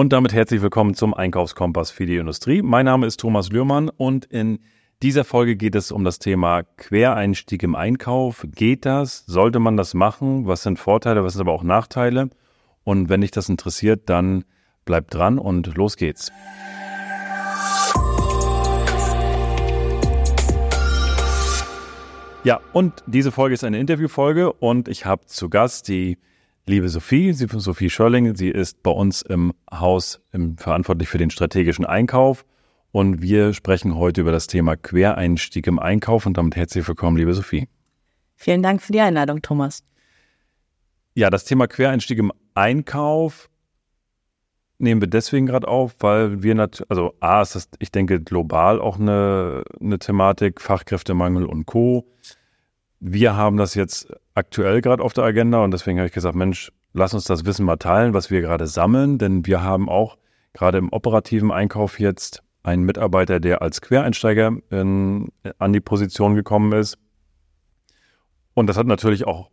Und damit herzlich willkommen zum Einkaufskompass für die Industrie. Mein Name ist Thomas Lührmann und in dieser Folge geht es um das Thema Quereinstieg im Einkauf. Geht das? Sollte man das machen? Was sind Vorteile? Was sind aber auch Nachteile? Und wenn dich das interessiert, dann bleib dran und los geht's. Ja, und diese Folge ist eine Interviewfolge und ich habe zu Gast die liebe Sophie, Sophie Schörling. Sie ist bei uns im Haus im, verantwortlich für den strategischen Einkauf. Und wir sprechen heute über das Thema Quereinstieg im Einkauf. Und damit herzlich willkommen, liebe Sophie. Vielen Dank für die Einladung, Thomas. Ja, das Thema Quereinstieg im Einkauf nehmen wir deswegen gerade auf, weil wir natürlich, also A ist das, ich denke, global auch eine, eine Thematik, Fachkräftemangel und Co. Wir haben das jetzt aktuell gerade auf der Agenda und deswegen habe ich gesagt, Mensch, lass uns das Wissen mal teilen, was wir gerade sammeln, denn wir haben auch gerade im operativen Einkauf jetzt einen Mitarbeiter, der als Quereinsteiger in, an die Position gekommen ist. Und das hat natürlich auch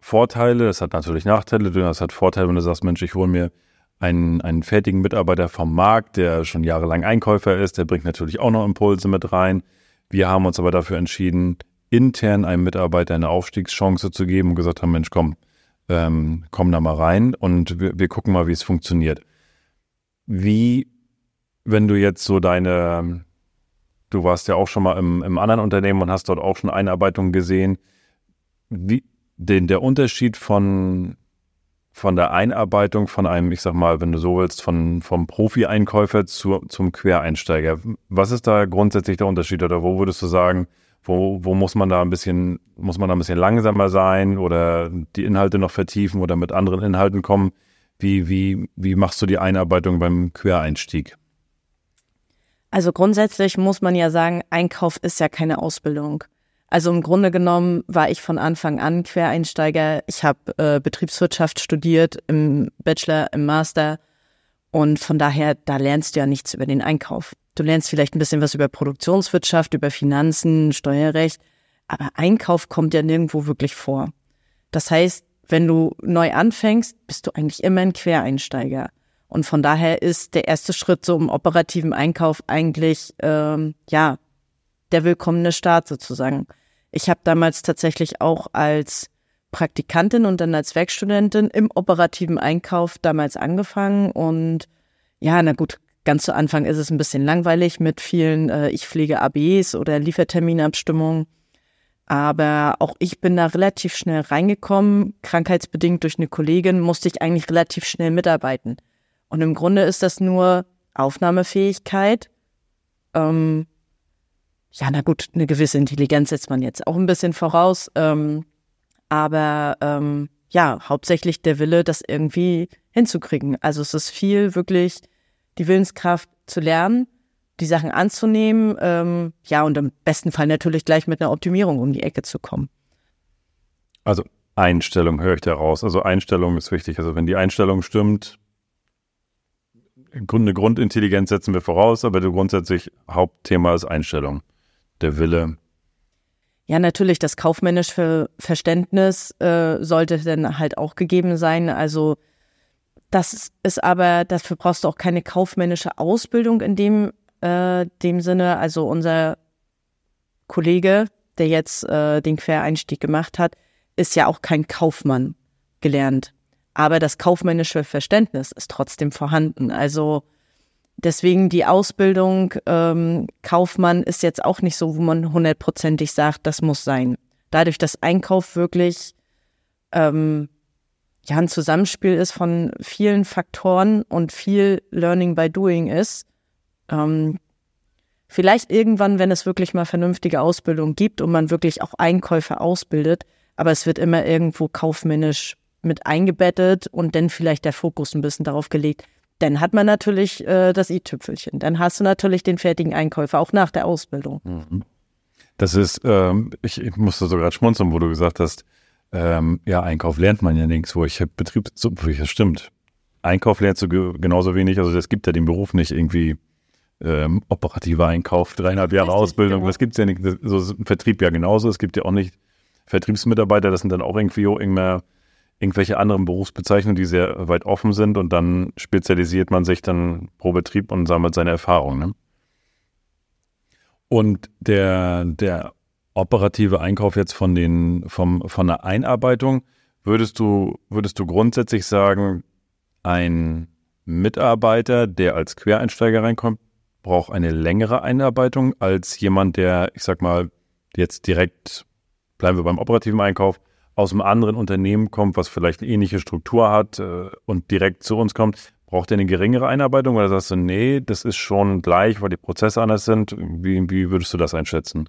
Vorteile, das hat natürlich Nachteile. Das hat Vorteile, wenn du sagst, Mensch, ich hole mir einen, einen fertigen Mitarbeiter vom Markt, der schon jahrelang Einkäufer ist, der bringt natürlich auch noch Impulse mit rein. Wir haben uns aber dafür entschieden, intern einem Mitarbeiter eine Aufstiegschance zu geben und gesagt haben, Mensch, komm, ähm, komm da mal rein und wir, wir gucken mal, wie es funktioniert. Wie, wenn du jetzt so deine, du warst ja auch schon mal im, im anderen Unternehmen und hast dort auch schon Einarbeitung gesehen, wie, den, der Unterschied von, von der Einarbeitung von einem, ich sag mal, wenn du so willst, von, vom Profi-Einkäufer zu, zum Quereinsteiger. Was ist da grundsätzlich der Unterschied oder wo würdest du sagen, wo, wo muss man da ein bisschen, muss man da ein bisschen langsamer sein oder die Inhalte noch vertiefen oder mit anderen Inhalten kommen? Wie, wie, wie machst du die Einarbeitung beim Quereinstieg? Also grundsätzlich muss man ja sagen, Einkauf ist ja keine Ausbildung. Also im Grunde genommen war ich von Anfang an Quereinsteiger. Ich habe äh, Betriebswirtschaft studiert im Bachelor, im Master und von daher, da lernst du ja nichts über den Einkauf. Du lernst vielleicht ein bisschen was über Produktionswirtschaft, über Finanzen, Steuerrecht, aber Einkauf kommt ja nirgendwo wirklich vor. Das heißt, wenn du neu anfängst, bist du eigentlich immer ein Quereinsteiger. Und von daher ist der erste Schritt so im operativen Einkauf eigentlich ähm, ja der willkommene Start sozusagen. Ich habe damals tatsächlich auch als Praktikantin und dann als Werkstudentin im operativen Einkauf damals angefangen und ja, na gut, Ganz zu Anfang ist es ein bisschen langweilig mit vielen äh, Ich pflege ABs oder Lieferterminabstimmungen. Aber auch ich bin da relativ schnell reingekommen. Krankheitsbedingt durch eine Kollegin musste ich eigentlich relativ schnell mitarbeiten. Und im Grunde ist das nur Aufnahmefähigkeit. Ähm, ja, na gut, eine gewisse Intelligenz setzt man jetzt auch ein bisschen voraus. Ähm, aber ähm, ja, hauptsächlich der Wille, das irgendwie hinzukriegen. Also es ist viel wirklich die Willenskraft zu lernen, die Sachen anzunehmen, ähm, ja, und im besten Fall natürlich gleich mit einer Optimierung um die Ecke zu kommen. Also Einstellung höre ich da raus. Also Einstellung ist wichtig. Also wenn die Einstellung stimmt, eine Grundintelligenz setzen wir voraus, aber grundsätzlich Hauptthema ist Einstellung. Der Wille. Ja, natürlich, das kaufmännische Verständnis äh, sollte dann halt auch gegeben sein. Also das ist aber, dafür brauchst du auch keine kaufmännische Ausbildung in dem, äh, dem Sinne. Also unser Kollege, der jetzt äh, den Quereinstieg gemacht hat, ist ja auch kein Kaufmann gelernt. Aber das kaufmännische Verständnis ist trotzdem vorhanden. Also deswegen die Ausbildung ähm, Kaufmann ist jetzt auch nicht so, wo man hundertprozentig sagt, das muss sein. Dadurch, dass Einkauf wirklich ähm, ja ein Zusammenspiel ist von vielen Faktoren und viel Learning by Doing ist. Ähm, vielleicht irgendwann, wenn es wirklich mal vernünftige Ausbildung gibt und man wirklich auch Einkäufer ausbildet, aber es wird immer irgendwo kaufmännisch mit eingebettet und dann vielleicht der Fokus ein bisschen darauf gelegt. Dann hat man natürlich äh, das i-Tüpfelchen. Dann hast du natürlich den fertigen Einkäufer auch nach der Ausbildung. Mhm. Das ist, ähm, ich, ich musste so gerade schmunzeln, wo du gesagt hast, ähm, ja, Einkauf lernt man ja nichts, wo ich Betrieb, so, das stimmt. Einkauf lernst du genauso wenig, also es gibt ja den Beruf nicht irgendwie ähm, operativer Einkauf, dreieinhalb Jahre Richtig, Ausbildung, genau. das gibt's ja nicht, so ist Vertrieb ja genauso, es gibt ja auch nicht Vertriebsmitarbeiter, das sind dann auch irgendwie immer irgendwelche anderen Berufsbezeichnungen, die sehr weit offen sind und dann spezialisiert man sich dann pro Betrieb und sammelt seine Erfahrungen. Ne? Und der, der operative Einkauf jetzt von den, vom, von der Einarbeitung, würdest du, würdest du grundsätzlich sagen, ein Mitarbeiter, der als Quereinsteiger reinkommt, braucht eine längere Einarbeitung als jemand, der, ich sag mal, jetzt direkt, bleiben wir beim operativen Einkauf, aus einem anderen Unternehmen kommt, was vielleicht eine ähnliche Struktur hat äh, und direkt zu uns kommt, braucht er eine geringere Einarbeitung oder sagst du, nee, das ist schon gleich, weil die Prozesse anders sind? Wie, wie würdest du das einschätzen?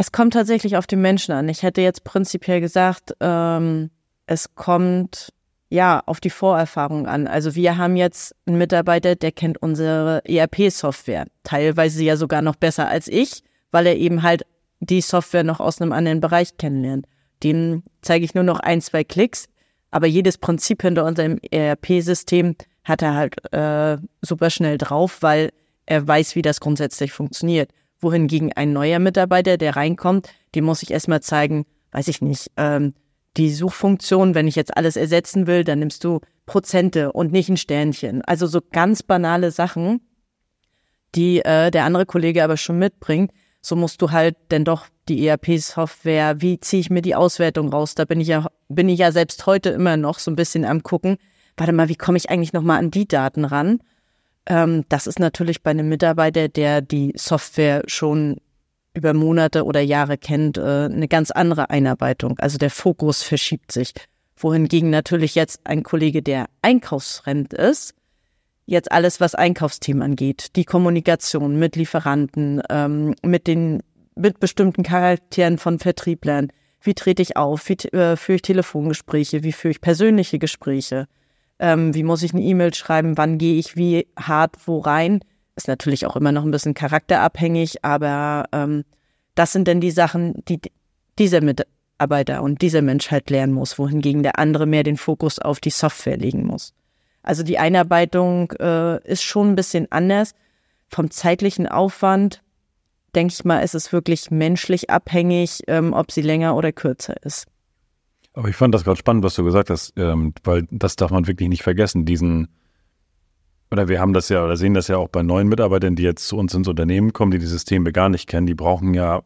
Es kommt tatsächlich auf den Menschen an. Ich hätte jetzt prinzipiell gesagt, ähm, es kommt ja auf die Vorerfahrung an. Also wir haben jetzt einen Mitarbeiter, der kennt unsere ERP-Software, teilweise ja sogar noch besser als ich, weil er eben halt die Software noch aus einem anderen Bereich kennenlernt. Dem zeige ich nur noch ein, zwei Klicks, aber jedes Prinzip hinter unserem ERP-System hat er halt äh, super schnell drauf, weil er weiß, wie das grundsätzlich funktioniert. Wohingegen ein neuer Mitarbeiter, der reinkommt, dem muss ich erstmal zeigen, weiß ich nicht, ähm, die Suchfunktion, wenn ich jetzt alles ersetzen will, dann nimmst du Prozente und nicht ein Sternchen. Also so ganz banale Sachen, die äh, der andere Kollege aber schon mitbringt. So musst du halt denn doch die ERP-Software, wie ziehe ich mir die Auswertung raus? Da bin ich ja, bin ich ja selbst heute immer noch so ein bisschen am gucken. Warte mal, wie komme ich eigentlich nochmal an die Daten ran? Ähm, das ist natürlich bei einem Mitarbeiter, der die Software schon über Monate oder Jahre kennt, äh, eine ganz andere Einarbeitung. Also der Fokus verschiebt sich. Wohingegen natürlich jetzt ein Kollege, der einkaufsfremd ist, jetzt alles, was Einkaufsteam angeht, die Kommunikation mit Lieferanten, ähm, mit den mit bestimmten Charakteren von Vertrieblern. Wie trete ich auf? Wie äh, führe ich Telefongespräche? Wie führe ich persönliche Gespräche? Ähm, wie muss ich eine E-Mail schreiben? Wann gehe ich wie hart wo rein? Ist natürlich auch immer noch ein bisschen charakterabhängig, aber ähm, das sind denn die Sachen, die dieser Mitarbeiter und dieser Mensch halt lernen muss, wohingegen der andere mehr den Fokus auf die Software legen muss. Also die Einarbeitung äh, ist schon ein bisschen anders. Vom zeitlichen Aufwand, denke ich mal, ist es wirklich menschlich abhängig, ähm, ob sie länger oder kürzer ist. Aber ich fand das gerade spannend, was du gesagt hast, ähm, weil das darf man wirklich nicht vergessen, diesen oder wir haben das ja oder sehen das ja auch bei neuen Mitarbeitern, die jetzt zu uns ins Unternehmen kommen, die die Systeme gar nicht kennen, die brauchen ja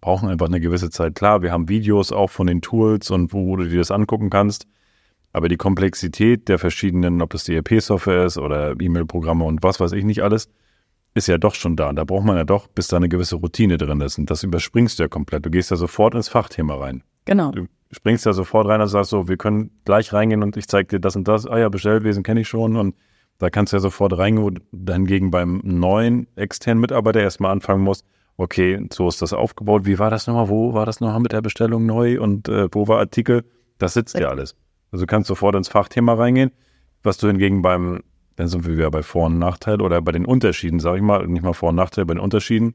brauchen einfach eine gewisse Zeit. Klar, wir haben Videos auch von den Tools und wo, wo du dir das angucken kannst. Aber die Komplexität der verschiedenen, ob das die ERP-Software ist oder E-Mail-Programme und was weiß ich nicht alles, ist ja doch schon da. Da braucht man ja doch, bis da eine gewisse Routine drin ist. Und das überspringst du ja komplett. Du gehst ja sofort ins Fachthema rein. Genau. Du springst ja sofort rein und sagst so, wir können gleich reingehen und ich zeige dir das und das. Ah ja, Bestellwesen kenne ich schon und da kannst du ja sofort reingehen, wo dann gegen beim neuen externen Mitarbeiter erstmal anfangen musst. Okay, so ist das aufgebaut. Wie war das nochmal? Wo war das nochmal mit der Bestellung neu und äh, wo war Artikel? Das sitzt ja alles. Also du kannst sofort ins Fachthema reingehen, was du hingegen beim, dann sind wir wieder bei Vor- und Nachteil oder bei den Unterschieden, sage ich mal, nicht mal Vor- und Nachteil, bei den Unterschieden.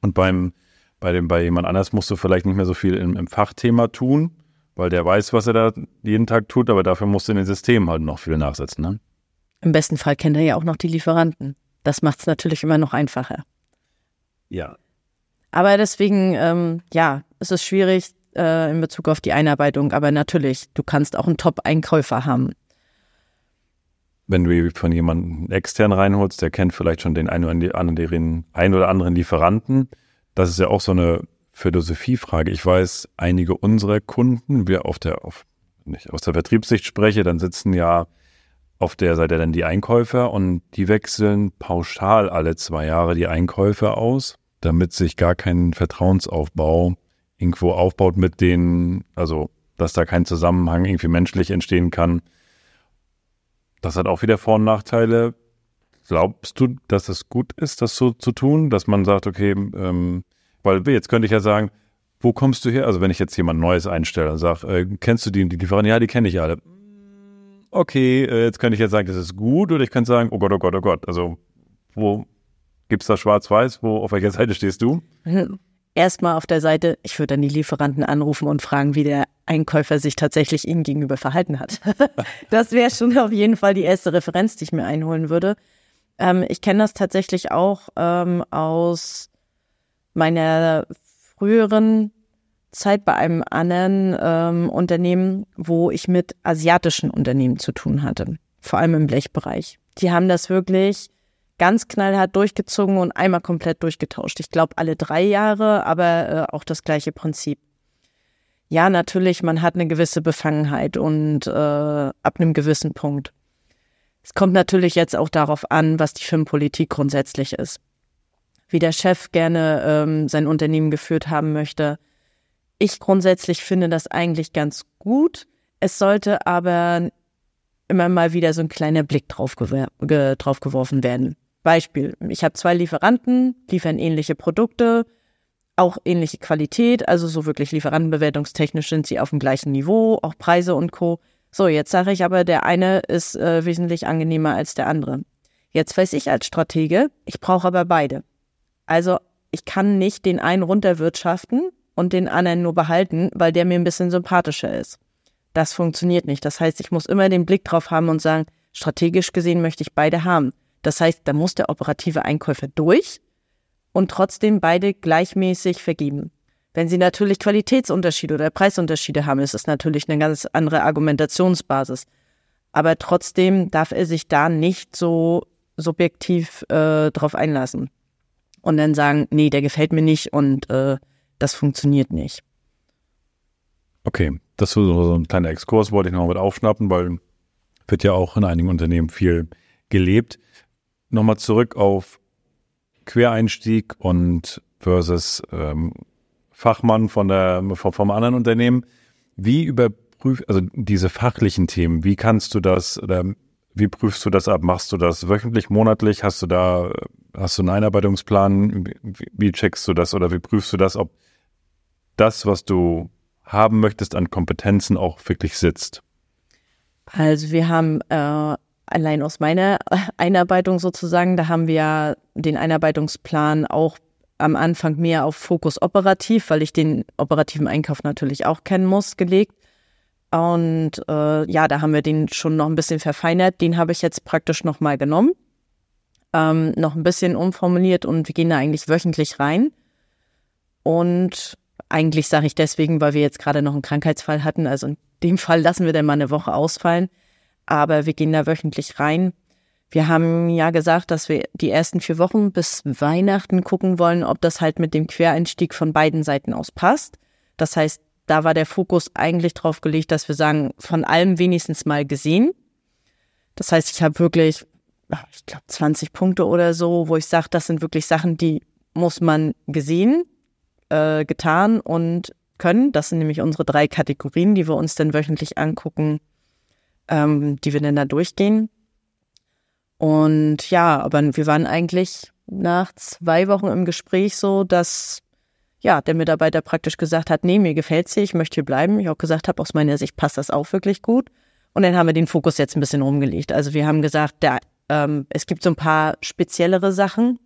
Und beim, bei dem, bei jemand anders musst du vielleicht nicht mehr so viel im, im Fachthema tun, weil der weiß, was er da jeden Tag tut, aber dafür musst du in den Systemen halt noch viel nachsetzen. Ne? Im besten Fall kennt er ja auch noch die Lieferanten. Das macht es natürlich immer noch einfacher. Ja. Aber deswegen, ähm, ja, es ist schwierig, äh, in Bezug auf die Einarbeitung. Aber natürlich, du kannst auch einen Top-Einkäufer haben. Wenn du von jemandem extern reinholst, der kennt vielleicht schon den einen oder anderen, ein oder anderen Lieferanten. Das ist ja auch so eine Philosophiefrage. Ich weiß, einige unserer Kunden, wir auf der, auf, nicht aus der Vertriebssicht spreche, dann sitzen ja auf der Seite dann die Einkäufer und die wechseln pauschal alle zwei Jahre die Einkäufer aus, damit sich gar kein Vertrauensaufbau irgendwo aufbaut mit denen, also dass da kein Zusammenhang irgendwie menschlich entstehen kann. Das hat auch wieder Vor- und Nachteile. Glaubst du, dass es gut ist, das so zu tun, dass man sagt, okay, ähm, weil jetzt könnte ich ja sagen, wo kommst du her? Also wenn ich jetzt jemand Neues einstelle und sage, äh, kennst du die, die Lieferanten? Ja, die kenne ich alle. Okay, äh, jetzt könnte ich jetzt sagen, das ist gut oder ich könnte sagen, oh Gott, oh Gott, oh Gott. Also wo gibt es da schwarz-weiß? Wo, auf welcher Seite stehst du? erstmal auf der Seite, ich würde dann die Lieferanten anrufen und fragen, wie der Einkäufer sich tatsächlich ihnen gegenüber verhalten hat. das wäre schon auf jeden Fall die erste Referenz, die ich mir einholen würde. Ähm, ich kenne das tatsächlich auch ähm, aus meiner früheren Zeit bei einem anderen ähm, Unternehmen, wo ich mit asiatischen Unternehmen zu tun hatte, vor allem im Blechbereich. Die haben das wirklich ganz knallhart durchgezogen und einmal komplett durchgetauscht. Ich glaube alle drei Jahre, aber äh, auch das gleiche Prinzip. Ja, natürlich, man hat eine gewisse Befangenheit und äh, ab einem gewissen Punkt. Es kommt natürlich jetzt auch darauf an, was die Firmenpolitik grundsätzlich ist. Wie der Chef gerne ähm, sein Unternehmen geführt haben möchte. Ich grundsätzlich finde das eigentlich ganz gut. Es sollte aber immer mal wieder so ein kleiner Blick drauf, ge drauf geworfen werden. Beispiel, ich habe zwei Lieferanten, liefern ähnliche Produkte, auch ähnliche Qualität, also so wirklich lieferantenbewertungstechnisch sind sie auf dem gleichen Niveau, auch Preise und Co. So, jetzt sage ich aber, der eine ist äh, wesentlich angenehmer als der andere. Jetzt weiß ich als Stratege, ich brauche aber beide. Also ich kann nicht den einen runterwirtschaften und den anderen nur behalten, weil der mir ein bisschen sympathischer ist. Das funktioniert nicht. Das heißt, ich muss immer den Blick drauf haben und sagen, strategisch gesehen möchte ich beide haben. Das heißt, da muss der operative Einkäufer durch und trotzdem beide gleichmäßig vergeben. Wenn Sie natürlich Qualitätsunterschiede oder Preisunterschiede haben, ist es natürlich eine ganz andere Argumentationsbasis. Aber trotzdem darf er sich da nicht so subjektiv äh, drauf einlassen und dann sagen, nee, der gefällt mir nicht und äh, das funktioniert nicht. Okay, das ist so ein kleiner Exkurs, wollte ich noch mit aufschnappen, weil wird ja auch in einigen Unternehmen viel gelebt. Nochmal zurück auf Quereinstieg und versus ähm, Fachmann von der, vom, anderen Unternehmen. Wie überprüft, also diese fachlichen Themen, wie kannst du das oder wie prüfst du das ab? Machst du das wöchentlich, monatlich? Hast du da, hast du einen Einarbeitungsplan? Wie, wie checkst du das oder wie prüfst du das, ob das, was du haben möchtest an Kompetenzen auch wirklich sitzt? Also wir haben äh, allein aus meiner Einarbeitung sozusagen, da haben wir den Einarbeitungsplan auch am Anfang mehr auf Fokus operativ, weil ich den operativen Einkauf natürlich auch kennen muss, gelegt. Und äh, ja, da haben wir den schon noch ein bisschen verfeinert. Den habe ich jetzt praktisch nochmal genommen, ähm, noch ein bisschen umformuliert und wir gehen da eigentlich wöchentlich rein. Und eigentlich sage ich deswegen, weil wir jetzt gerade noch einen Krankheitsfall hatten. Also in dem Fall lassen wir dann mal eine Woche ausfallen. Aber wir gehen da wöchentlich rein wir haben ja gesagt, dass wir die ersten vier Wochen bis Weihnachten gucken wollen, ob das halt mit dem Quereinstieg von beiden Seiten aus passt. Das heißt, da war der Fokus eigentlich drauf gelegt, dass wir sagen, von allem wenigstens mal gesehen. Das heißt, ich habe wirklich, ich glaube, 20 Punkte oder so, wo ich sage, das sind wirklich Sachen, die muss man gesehen, äh, getan und können. Das sind nämlich unsere drei Kategorien, die wir uns dann wöchentlich angucken, ähm, die wir dann da durchgehen. Und ja, aber wir waren eigentlich nach zwei Wochen im Gespräch so, dass ja, der Mitarbeiter praktisch gesagt hat, nee, mir gefällt sie, ich möchte hier bleiben. Ich auch gesagt habe, aus meiner Sicht passt das auch wirklich gut. Und dann haben wir den Fokus jetzt ein bisschen rumgelegt. Also wir haben gesagt, der, ähm, es gibt so ein paar speziellere Sachen,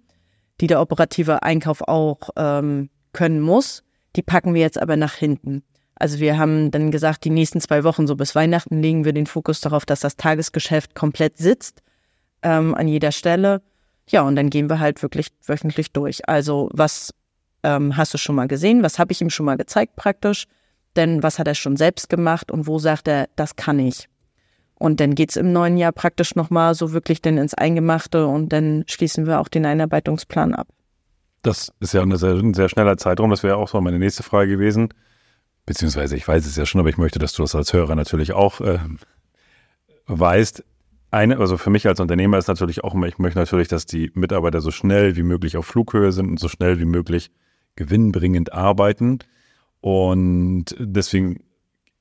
die der operative Einkauf auch ähm, können muss. Die packen wir jetzt aber nach hinten. Also wir haben dann gesagt, die nächsten zwei Wochen, so bis Weihnachten, legen wir den Fokus darauf, dass das Tagesgeschäft komplett sitzt ähm, an jeder Stelle. Ja, und dann gehen wir halt wirklich wöchentlich durch. Also was ähm, hast du schon mal gesehen? Was habe ich ihm schon mal gezeigt praktisch? Denn was hat er schon selbst gemacht und wo sagt er, das kann ich? Und dann geht's im neuen Jahr praktisch nochmal so wirklich dann ins Eingemachte und dann schließen wir auch den Einarbeitungsplan ab. Das ist ja eine sehr, ein sehr schneller Zeitraum. Das wäre auch so meine nächste Frage gewesen. Beziehungsweise ich weiß es ja schon, aber ich möchte, dass du das als Hörer natürlich auch äh, weißt eine, also für mich als Unternehmer ist natürlich auch immer, ich möchte natürlich, dass die Mitarbeiter so schnell wie möglich auf Flughöhe sind und so schnell wie möglich gewinnbringend arbeiten. Und deswegen,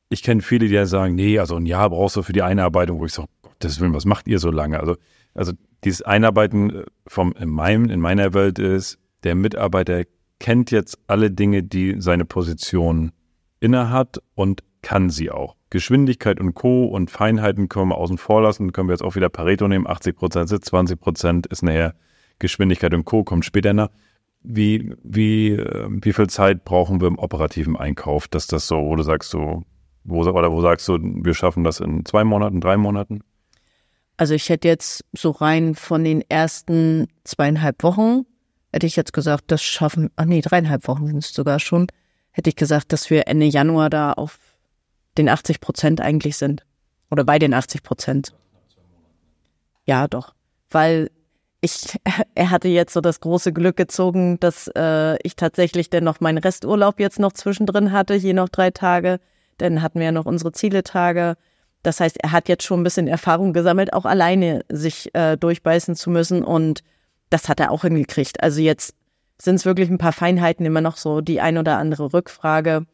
ich kenne viele, die ja sagen, nee, also ein Jahr brauchst du für die Einarbeitung, wo ich sage, Gottes Willen, was macht ihr so lange? Also, also dieses Einarbeiten vom, in, meinem, in meiner Welt ist, der Mitarbeiter kennt jetzt alle Dinge, die seine Position innehat und kann sie auch. Geschwindigkeit und Co. und Feinheiten können wir außen vor lassen. Können wir jetzt auch wieder Pareto nehmen. 80 Prozent Sitz, 20 Prozent ist nachher Geschwindigkeit und Co. kommt später nach. Wie, wie, äh, wie viel Zeit brauchen wir im operativen Einkauf, dass das so, wo du sagst, so, wo, oder wo sagst du, wir schaffen das in zwei Monaten, drei Monaten? Also ich hätte jetzt so rein von den ersten zweieinhalb Wochen, hätte ich jetzt gesagt, das schaffen, ach nee, dreieinhalb Wochen sind es sogar schon, hätte ich gesagt, dass wir Ende Januar da auf den 80 Prozent eigentlich sind. Oder bei den 80 Prozent. Ja, doch. Weil ich, er hatte jetzt so das große Glück gezogen, dass äh, ich tatsächlich dann noch meinen Resturlaub jetzt noch zwischendrin hatte, hier noch drei Tage. Dann hatten wir ja noch unsere Zieletage. Das heißt, er hat jetzt schon ein bisschen Erfahrung gesammelt, auch alleine sich äh, durchbeißen zu müssen. Und das hat er auch hingekriegt. Also jetzt sind es wirklich ein paar Feinheiten, immer noch so die ein oder andere Rückfrage.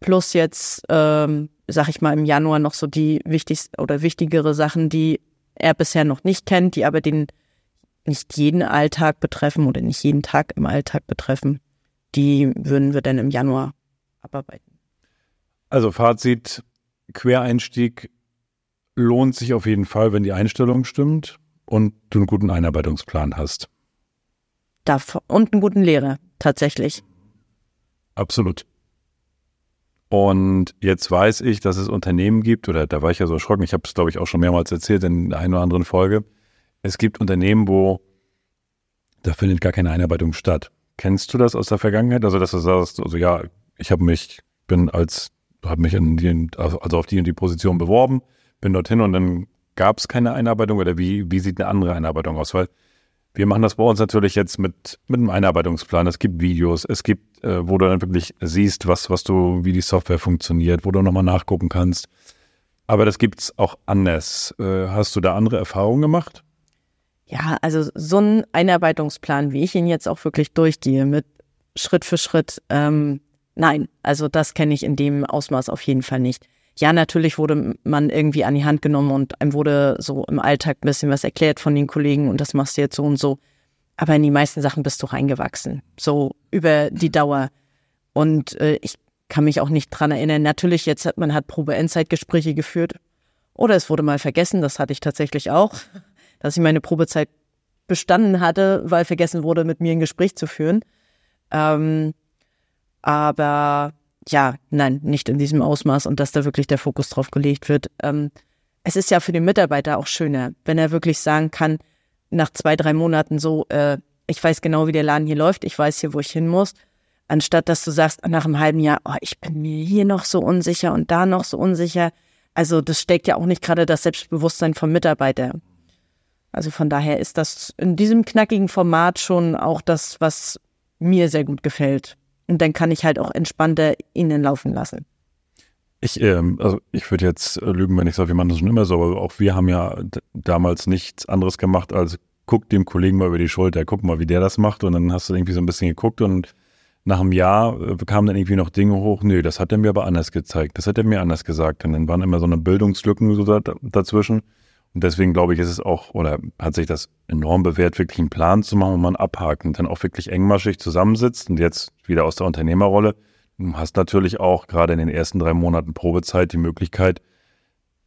Plus jetzt, ähm, sag ich mal, im Januar noch so die wichtigsten oder wichtigere Sachen, die er bisher noch nicht kennt, die aber den nicht jeden Alltag betreffen oder nicht jeden Tag im Alltag betreffen. Die würden wir dann im Januar abarbeiten. Also Fazit, Quereinstieg lohnt sich auf jeden Fall, wenn die Einstellung stimmt und du einen guten Einarbeitungsplan hast. Und einen guten Lehrer, tatsächlich. Absolut. Und jetzt weiß ich, dass es Unternehmen gibt, oder da war ich ja so erschrocken, ich habe es, glaube ich, auch schon mehrmals erzählt in einer oder anderen Folge. Es gibt Unternehmen, wo da findet gar keine Einarbeitung statt. Kennst du das aus der Vergangenheit? Also, dass du sagst, also ja, ich habe mich, bin als, habe mich in die, also auf die und die Position beworben, bin dorthin und dann gab es keine Einarbeitung oder wie, wie sieht eine andere Einarbeitung aus? Weil wir machen das bei uns natürlich jetzt mit, mit einem Einarbeitungsplan. Es gibt Videos, es gibt, äh, wo du dann wirklich siehst, was, was du, wie die Software funktioniert, wo du nochmal nachgucken kannst. Aber das gibt's auch anders. Äh, hast du da andere Erfahrungen gemacht? Ja, also so ein Einarbeitungsplan, wie ich ihn jetzt auch wirklich durchgehe, mit Schritt für Schritt, ähm, nein, also das kenne ich in dem Ausmaß auf jeden Fall nicht ja, natürlich wurde man irgendwie an die Hand genommen und einem wurde so im Alltag ein bisschen was erklärt von den Kollegen und das machst du jetzt so und so. Aber in die meisten Sachen bist du reingewachsen, so über die Dauer. Und äh, ich kann mich auch nicht dran erinnern. Natürlich, jetzt hat man hat Probe-Endzeit-Gespräche geführt. Oder es wurde mal vergessen, das hatte ich tatsächlich auch, dass ich meine Probezeit bestanden hatte, weil vergessen wurde, mit mir ein Gespräch zu führen. Ähm, aber ja, nein, nicht in diesem Ausmaß und dass da wirklich der Fokus drauf gelegt wird. Ähm, es ist ja für den Mitarbeiter auch schöner, wenn er wirklich sagen kann, nach zwei, drei Monaten so, äh, ich weiß genau, wie der Laden hier läuft, ich weiß hier, wo ich hin muss, anstatt dass du sagst, nach einem halben Jahr, oh, ich bin mir hier noch so unsicher und da noch so unsicher. Also das steckt ja auch nicht gerade das Selbstbewusstsein vom Mitarbeiter. Also von daher ist das in diesem knackigen Format schon auch das, was mir sehr gut gefällt. Und dann kann ich halt auch entspannter innen laufen lassen. Ich, ähm, also ich würde jetzt lügen, wenn ich sage, wir machen das schon immer so, aber auch wir haben ja damals nichts anderes gemacht, als guck dem Kollegen mal über die Schulter, guck mal, wie der das macht. Und dann hast du irgendwie so ein bisschen geguckt und nach einem Jahr äh, kamen dann irgendwie noch Dinge hoch. Nö, das hat er mir aber anders gezeigt. Das hat er mir anders gesagt. Und dann waren immer so eine Bildungslücken so dazwischen. Und deswegen glaube ich, ist es auch, oder hat sich das enorm bewährt, wirklich einen Plan zu machen, wo man abhakt und dann auch wirklich engmaschig zusammensitzt. Und jetzt wieder aus der Unternehmerrolle. Du hast natürlich auch gerade in den ersten drei Monaten Probezeit die Möglichkeit,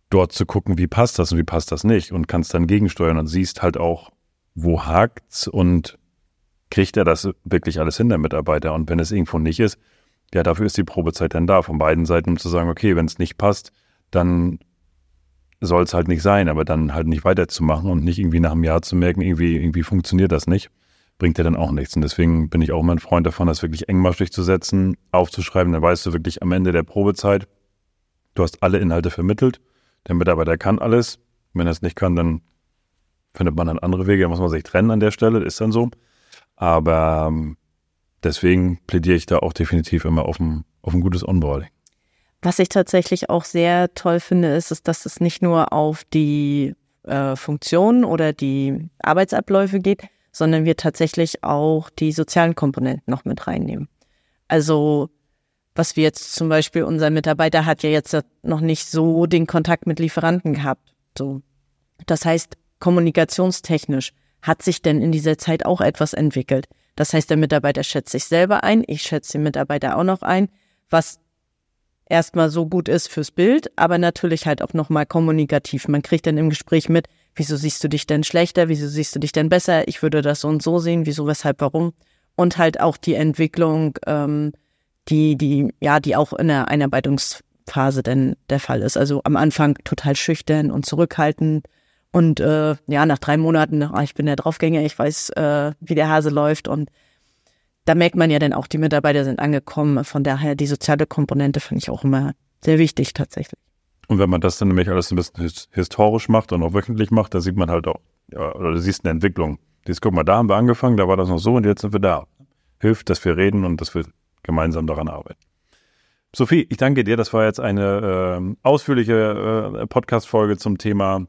dort zu gucken, wie passt das und wie passt das nicht und kannst dann gegensteuern und siehst halt auch, wo hakt's und kriegt er das wirklich alles hin, der Mitarbeiter. Und wenn es irgendwo nicht ist, ja, dafür ist die Probezeit dann da, von beiden Seiten, um zu sagen, okay, wenn es nicht passt, dann soll es halt nicht sein, aber dann halt nicht weiterzumachen und nicht irgendwie nach einem Jahr zu merken, irgendwie, irgendwie funktioniert das nicht, bringt dir dann auch nichts. Und deswegen bin ich auch immer ein Freund davon, das wirklich engmaschig zu setzen, aufzuschreiben. Dann weißt du wirklich am Ende der Probezeit, du hast alle Inhalte vermittelt, der Mitarbeiter kann alles. Wenn er es nicht kann, dann findet man dann andere Wege, da muss man sich trennen an der Stelle, ist dann so. Aber ähm, deswegen plädiere ich da auch definitiv immer auf ein, auf ein gutes Onboarding. Was ich tatsächlich auch sehr toll finde, ist, ist dass es nicht nur auf die äh, Funktionen oder die Arbeitsabläufe geht, sondern wir tatsächlich auch die sozialen Komponenten noch mit reinnehmen. Also was wir jetzt zum Beispiel, unser Mitarbeiter hat ja jetzt noch nicht so den Kontakt mit Lieferanten gehabt. So. Das heißt, kommunikationstechnisch hat sich denn in dieser Zeit auch etwas entwickelt. Das heißt, der Mitarbeiter schätzt sich selber ein, ich schätze den Mitarbeiter auch noch ein, was erstmal so gut ist fürs Bild, aber natürlich halt auch nochmal kommunikativ. Man kriegt dann im Gespräch mit, wieso siehst du dich denn schlechter, wieso siehst du dich denn besser, ich würde das so und so sehen, wieso, weshalb, warum. Und halt auch die Entwicklung, ähm, die, die, ja, die auch in der Einarbeitungsphase denn der Fall ist. Also am Anfang total schüchtern und zurückhaltend. Und äh, ja, nach drei Monaten, ich bin der Draufgänger, ich weiß, äh, wie der Hase läuft und da merkt man ja dann auch, die Mitarbeiter sind angekommen. Von daher, die soziale Komponente finde ich auch immer sehr wichtig tatsächlich. Und wenn man das dann nämlich alles ein bisschen historisch macht und auch wöchentlich macht, da sieht man halt auch, ja, oder du siehst eine Entwicklung. Dies, guck mal, da haben wir angefangen, da war das noch so und jetzt sind wir da. Hilft, dass wir reden und dass wir gemeinsam daran arbeiten. Sophie, ich danke dir. Das war jetzt eine äh, ausführliche äh, Podcast-Folge zum Thema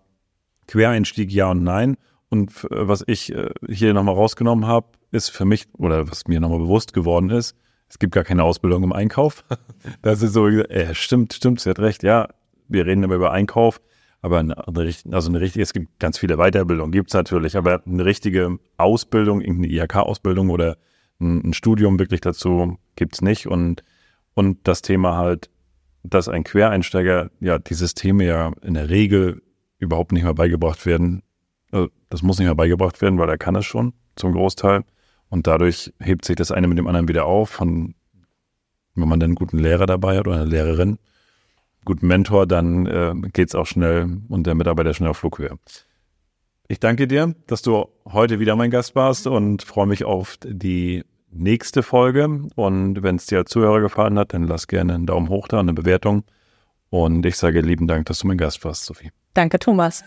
Quereinstieg Ja und Nein. Und äh, was ich äh, hier nochmal rausgenommen habe, ist für mich, oder was mir nochmal bewusst geworden ist, es gibt gar keine Ausbildung im Einkauf. das ist so, äh, stimmt, stimmt, sie hat recht, ja, wir reden immer über Einkauf, aber eine, also eine richtige, es gibt ganz viele Weiterbildungen, gibt es natürlich, aber eine richtige Ausbildung, irgendeine IHK-Ausbildung oder ein, ein, Studium wirklich dazu gibt es nicht. Und, und das Thema halt, dass ein Quereinsteiger ja die Systeme ja in der Regel überhaupt nicht mehr beigebracht werden. Also das muss nicht mehr beigebracht werden, weil er kann es schon zum Großteil. Und dadurch hebt sich das eine mit dem anderen wieder auf. Und wenn man dann einen guten Lehrer dabei hat oder eine Lehrerin, guten Mentor, dann äh, geht es auch schnell und der Mitarbeiter schnell auf Flughöhe. Ich danke dir, dass du heute wieder mein Gast warst und freue mich auf die nächste Folge. Und wenn es dir als Zuhörer gefallen hat, dann lass gerne einen Daumen hoch da, eine Bewertung. Und ich sage lieben Dank, dass du mein Gast warst, Sophie. Danke, Thomas.